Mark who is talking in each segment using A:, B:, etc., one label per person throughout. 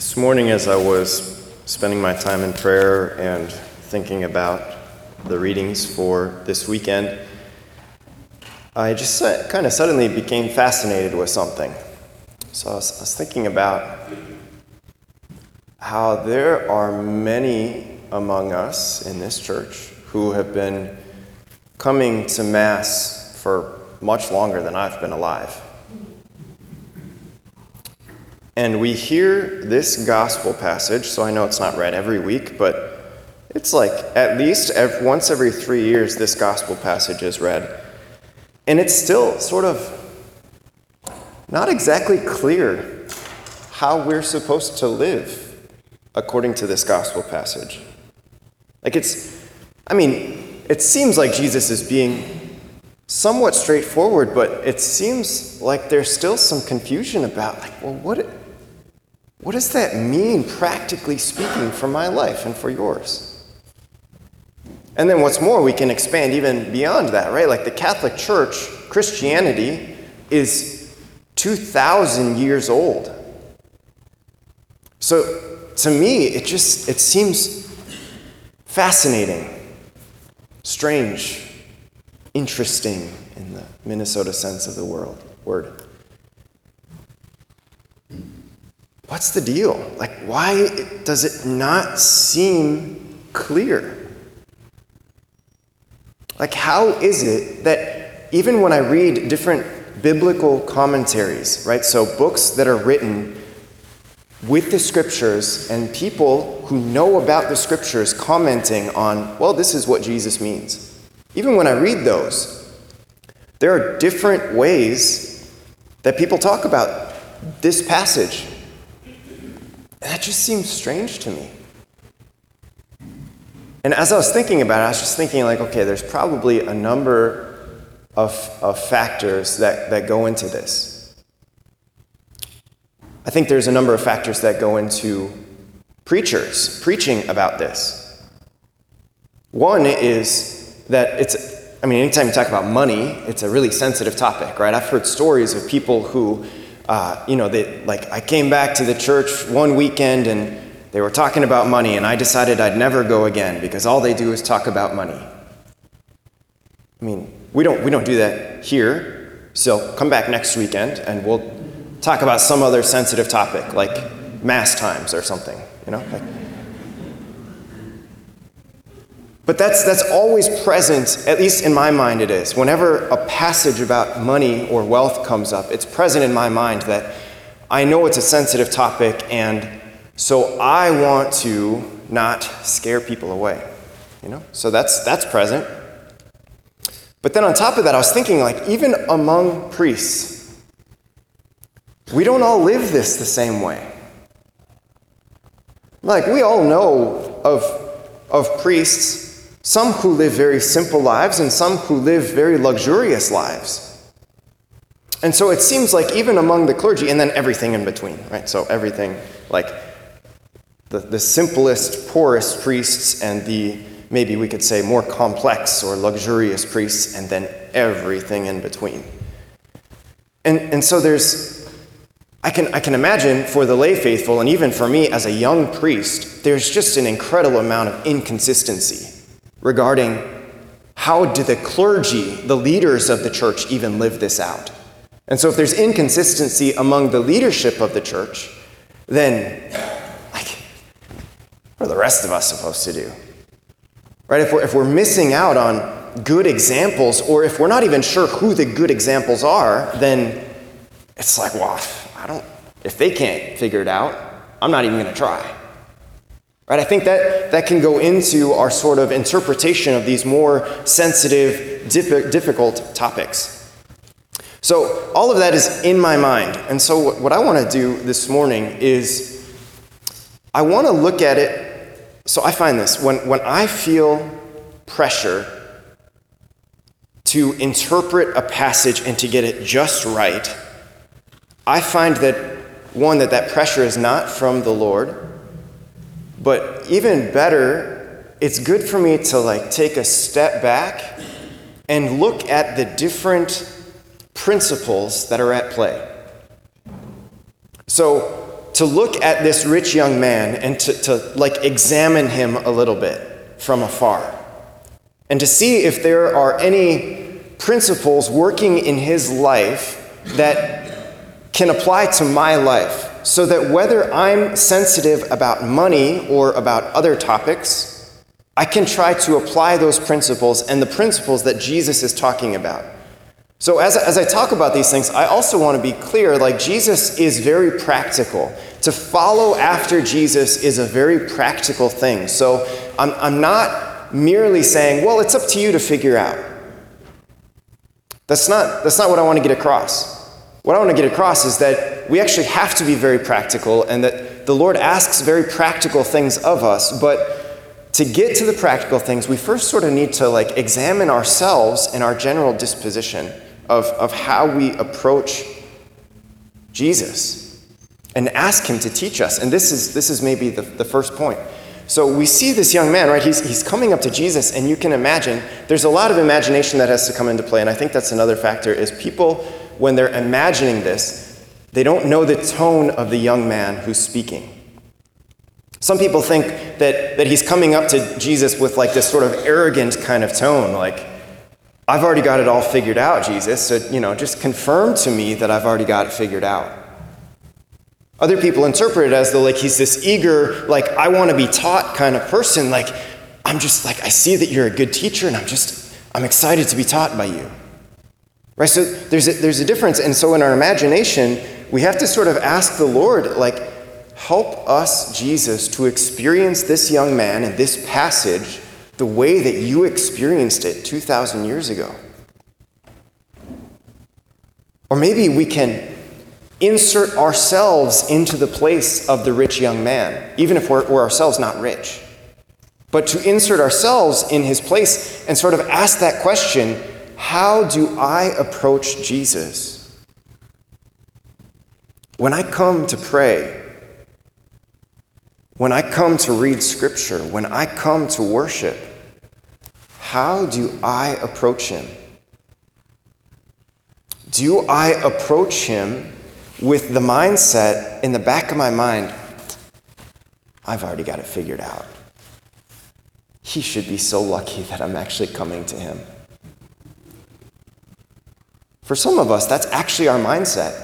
A: This morning, as I was spending my time in prayer and thinking about the readings for this weekend, I just kind of suddenly became fascinated with something. So I was, I was thinking about how there are many among us in this church who have been coming to Mass for much longer than I've been alive. And we hear this gospel passage, so I know it's not read every week, but it's like at least every, once every three years this gospel passage is read. And it's still sort of not exactly clear how we're supposed to live according to this gospel passage. Like it's, I mean, it seems like Jesus is being somewhat straightforward, but it seems like there's still some confusion about, like, well, what, what does that mean, practically speaking, for my life and for yours? And then what's more, we can expand even beyond that, right? Like the Catholic Church, Christianity is 2,000 years old. So to me, it just it seems fascinating, strange, interesting in the Minnesota sense of the world, word. What's the deal? Like, why does it not seem clear? Like, how is it that even when I read different biblical commentaries, right? So, books that are written with the scriptures and people who know about the scriptures commenting on, well, this is what Jesus means. Even when I read those, there are different ways that people talk about this passage that just seems strange to me. And as I was thinking about it, I was just thinking, like, okay, there's probably a number of, of factors that, that go into this. I think there's a number of factors that go into preachers preaching about this. One is that it's, I mean, anytime you talk about money, it's a really sensitive topic, right? I've heard stories of people who uh, you know, they, like I came back to the church one weekend and they were talking about money, and I decided I'd never go again because all they do is talk about money. I mean, we don't, we don't do that here. So come back next weekend and we'll talk about some other sensitive topic like mass times or something, you know? Like, but that's, that's always present, at least in my mind it is. Whenever a passage about money or wealth comes up, it's present in my mind that I know it's a sensitive topic, and so I want to not scare people away. You know? So that's, that's present. But then on top of that, I was thinking, like, even among priests, we don't all live this the same way. Like, we all know of, of priests some who live very simple lives, and some who live very luxurious lives. And so it seems like even among the clergy, and then everything in between, right? So everything like the, the simplest, poorest priests, and the maybe we could say more complex or luxurious priests, and then everything in between. And, and so there's, I can, I can imagine for the lay faithful, and even for me as a young priest, there's just an incredible amount of inconsistency regarding how do the clergy, the leaders of the church, even live this out. And so if there's inconsistency among the leadership of the church, then like, what are the rest of us supposed to do? Right? If we're, if we're missing out on good examples, or if we're not even sure who the good examples are, then it's like, well, I don't, if they can't figure it out, I'm not even going to try. Right? I think that, that can go into our sort of interpretation of these more sensitive, difficult topics. So, all of that is in my mind. And so, what I want to do this morning is I want to look at it. So, I find this when, when I feel pressure to interpret a passage and to get it just right, I find that one, that that pressure is not from the Lord. But even better, it's good for me to like take a step back and look at the different principles that are at play. So, to look at this rich young man and to, to like examine him a little bit from afar and to see if there are any principles working in his life that can apply to my life so that whether I'm sensitive about money or about other topics, I can try to apply those principles and the principles that Jesus is talking about. So, as, as I talk about these things, I also want to be clear like, Jesus is very practical. To follow after Jesus is a very practical thing. So, I'm, I'm not merely saying, well, it's up to you to figure out. That's not, that's not what I want to get across. What I want to get across is that we actually have to be very practical and that the Lord asks very practical things of us, but to get to the practical things, we first sort of need to like examine ourselves and our general disposition of, of how we approach Jesus and ask him to teach us. And this is, this is maybe the, the first point. So we see this young man, right? He's, he's coming up to Jesus, and you can imagine there's a lot of imagination that has to come into play. And I think that's another factor is people, when they're imagining this, they don't know the tone of the young man who's speaking. Some people think that, that he's coming up to Jesus with like this sort of arrogant kind of tone, like, I've already got it all figured out, Jesus. So, you know, just confirm to me that I've already got it figured out. Other people interpret it as though, like, he's this eager, like, I want to be taught kind of person. Like, I'm just like, I see that you're a good teacher, and I'm just, I'm excited to be taught by you. Right? So there's a, there's a difference. And so in our imagination, we have to sort of ask the Lord, like, help us, Jesus, to experience this young man and this passage the way that you experienced it 2,000 years ago. Or maybe we can insert ourselves into the place of the rich young man, even if we're, we're, ourselves not rich. But to insert ourselves in his place and sort of ask that question how do I approach Jesus? When I come to pray, when I come to read scripture, when I come to worship, how do I approach him? Do I approach him with the mindset in the back of my mind, I've already got it figured out? He should be so lucky that I'm actually coming to him. For some of us, that's actually our mindset.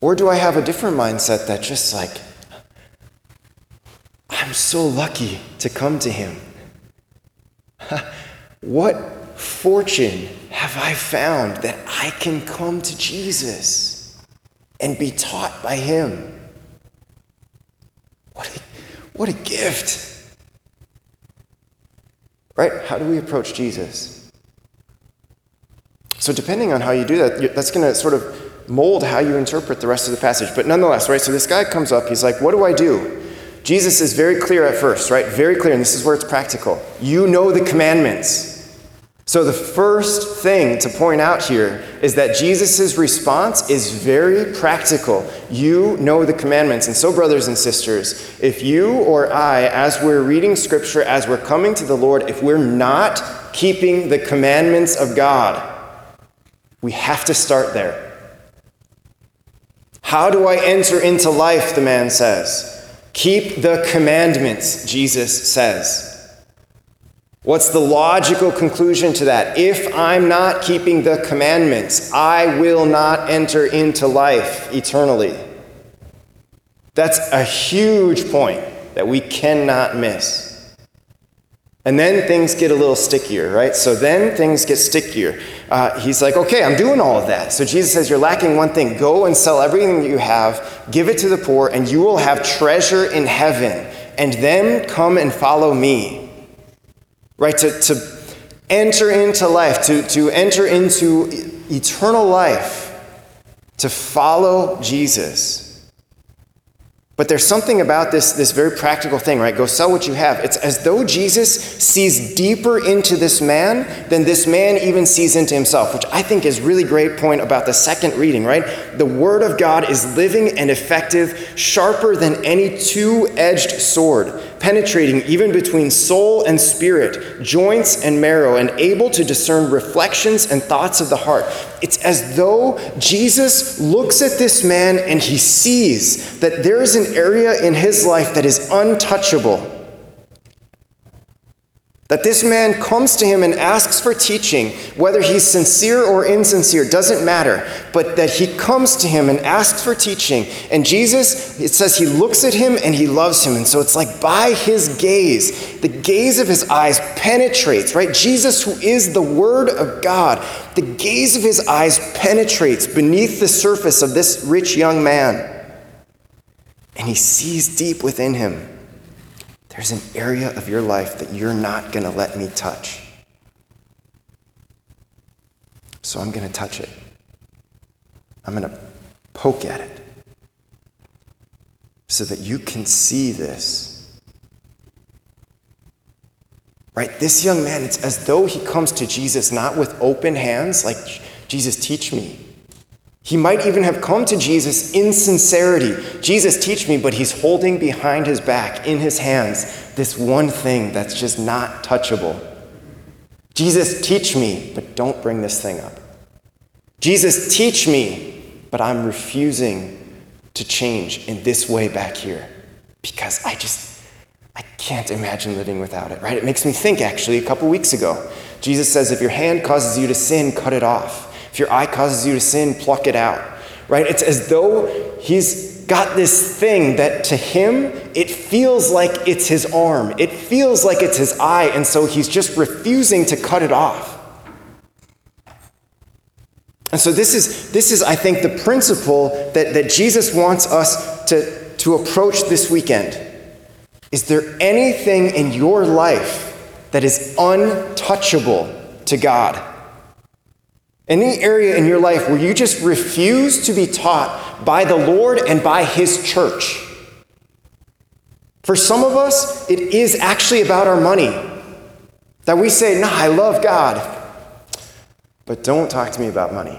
A: Or do I have a different mindset that just like, I'm so lucky to come to him. what fortune have I found that I can come to Jesus and be taught by him? What a, what a gift. Right? How do we approach Jesus? So, depending on how you do that, that's going to sort of mold how you interpret the rest of the passage. But nonetheless, right? So, this guy comes up, he's like, What do I do? Jesus is very clear at first, right? Very clear, and this is where it's practical. You know the commandments. So, the first thing to point out here is that Jesus' response is very practical. You know the commandments. And so, brothers and sisters, if you or I, as we're reading scripture, as we're coming to the Lord, if we're not keeping the commandments of God, we have to start there. How do I enter into life? The man says. Keep the commandments, Jesus says. What's the logical conclusion to that? If I'm not keeping the commandments, I will not enter into life eternally. That's a huge point that we cannot miss. And then things get a little stickier, right? So then things get stickier. Uh, he's like, okay, I'm doing all of that. So Jesus says, You're lacking one thing. Go and sell everything that you have, give it to the poor, and you will have treasure in heaven. And then come and follow me. Right? To, to enter into life, to, to enter into eternal life, to follow Jesus. But there's something about this, this very practical thing, right? Go sell what you have. It's as though Jesus sees deeper into this man than this man even sees into himself, which I think is really great point about the second reading, right? The word of God is living and effective, sharper than any two-edged sword, penetrating even between soul and spirit, joints and marrow, and able to discern reflections and thoughts of the heart. It's as though Jesus looks at this man and he sees that there is an area in his life that is untouchable that this man comes to him and asks for teaching, whether he's sincere or insincere, doesn't matter, but that he comes to him and asks for teaching. And Jesus, it says he looks at him and he loves him. And so it's like by his gaze, the gaze of his eyes penetrates, right? Jesus, who is the Word of God, the gaze of his eyes penetrates beneath the surface of this rich young man. And he sees deep within him. There's an area of your life that you're not going to let me touch. So I'm going to touch it. I'm going to poke at it so that you can see this. Right? This young man, it's as though he comes to Jesus not with open hands, like, Jesus, teach me. He might even have come to Jesus in sincerity. Jesus, teach me, but he's holding behind his back, in his hands, this one thing that's just not touchable. Jesus, teach me, but don't bring this thing up. Jesus, teach me, but I'm refusing to change in this way back here because I just, I can't imagine living without it, right? It makes me think actually a couple weeks ago. Jesus says, if your hand causes you to sin, cut it off. If your eye causes you to sin, pluck it out. Right? It's as though he's got this thing that to him, it feels like it's his arm. It feels like it's his eye, and so he's just refusing to cut it off. And so this is, this is I think, the principle that, that Jesus wants us to, to approach this weekend. Is there anything in your life that is untouchable to God? Any area in your life where you just refuse to be taught by the Lord and by His church. For some of us, it is actually about our money. That we say, nah, I love God, but don't talk to me about money.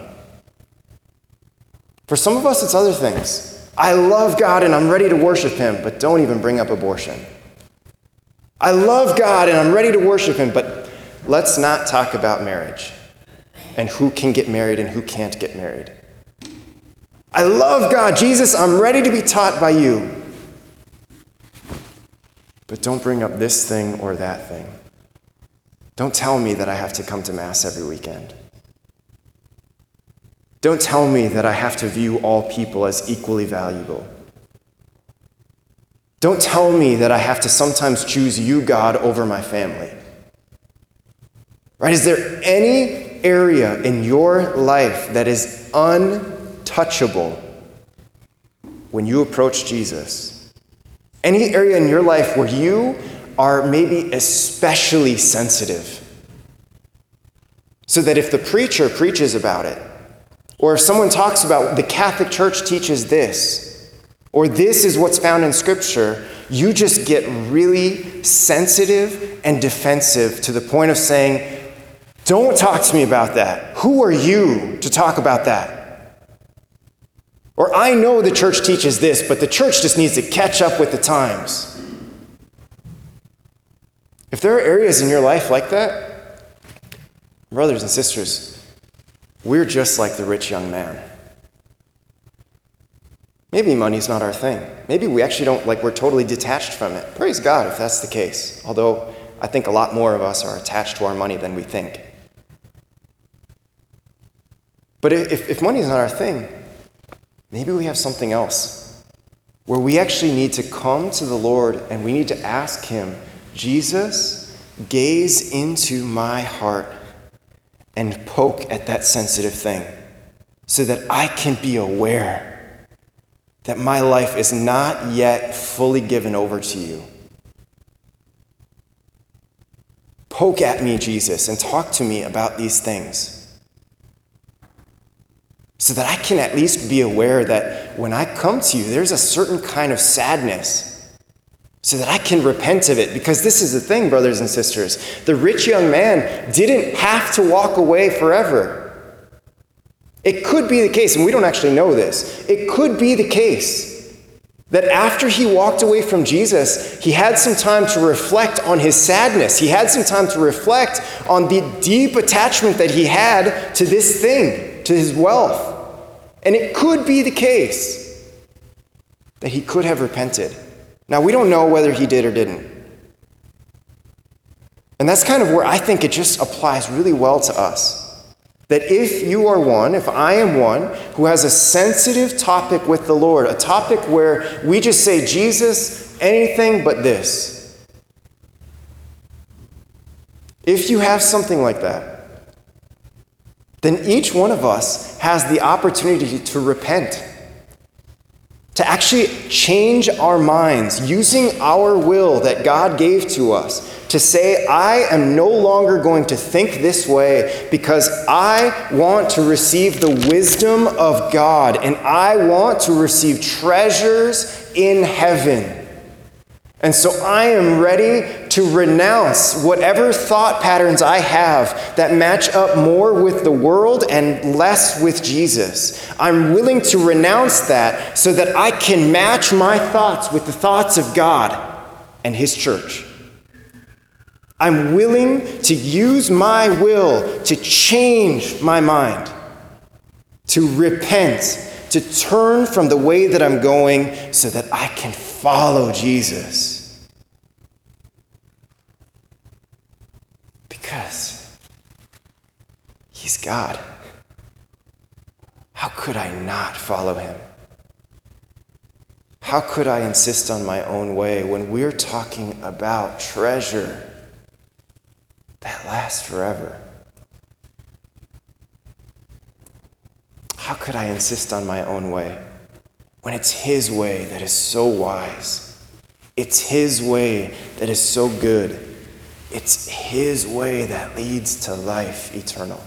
A: For some of us, it's other things. I love God and I'm ready to worship Him, but don't even bring up abortion. I love God and I'm ready to worship Him, but let's not talk about marriage and who can get married and who can't get married. I love God. Jesus, I'm ready to be taught by you. But don't bring up this thing or that thing. Don't tell me that I have to come to Mass every weekend. Don't tell me that I have to view all people as equally valuable. Don't tell me that I have to sometimes choose you, God, over my family. Right? Is there any area in your life that is untouchable when you approach Jesus, any area in your life where you are maybe especially sensitive, so that if the preacher preaches about it, or if someone talks about the Catholic Church teaches this, or this is what's found in Scripture, you just get really sensitive and defensive to the point of saying, don't talk to me about that. Who are you to talk about that? Or I know the church teaches this, but the church just needs to catch up with the times. If there are areas in your life like that, brothers and sisters, we're just like the rich young man. Maybe money's not our thing. Maybe we actually don't, like, we're totally detached from it. Praise God if that's the case. Although I think a lot more of us are attached to our money than we think. But if, if money is not our thing, maybe we have something else where we actually need to come to the Lord and we need to ask Him, Jesus, gaze into my heart and poke at that sensitive thing so that I can be aware that my life is not yet fully given over to you. Poke at me, Jesus, and talk to me about these things so that I can at least be aware that when I come to you, there's a certain kind of sadness. So that I can repent of it. Because this is the thing, brothers and sisters. The rich young man didn't have to walk away forever. It could be the case, and we don't actually know this. It could be the case That after he walked away from Jesus, he had some time to reflect on his sadness. He had some time to reflect on the deep attachment that he had to this thing, to his wealth. And it could be the case that he could have repented. Now, we don't know whether he did or didn't. And that's kind of where I think it just applies really well to us. That if you are one, if I am one, who has a sensitive topic with the Lord, a topic where we just say, Jesus, anything but this. If you have something like that, then each one of us has the opportunity to repent to actually change our minds using our will that God gave to us to say, I am no longer going to think this way because I want to receive the wisdom of God and I want to receive treasures in heaven. And so I am ready to renounce whatever thought patterns I have that match up more with the world and less with Jesus. I'm willing to renounce that so that I can match my thoughts with the thoughts of God and His church. I'm willing to use my will to change my mind, to repent, to turn from the way that I'm going so that I can follow Jesus. Because He's God. How could I not follow Him? How could I insist on my own way when we're talking about treasure that lasts forever? How could I insist on my own way? when it's His way that is so wise. It's His way that is so good. It's His way that leads to life eternal.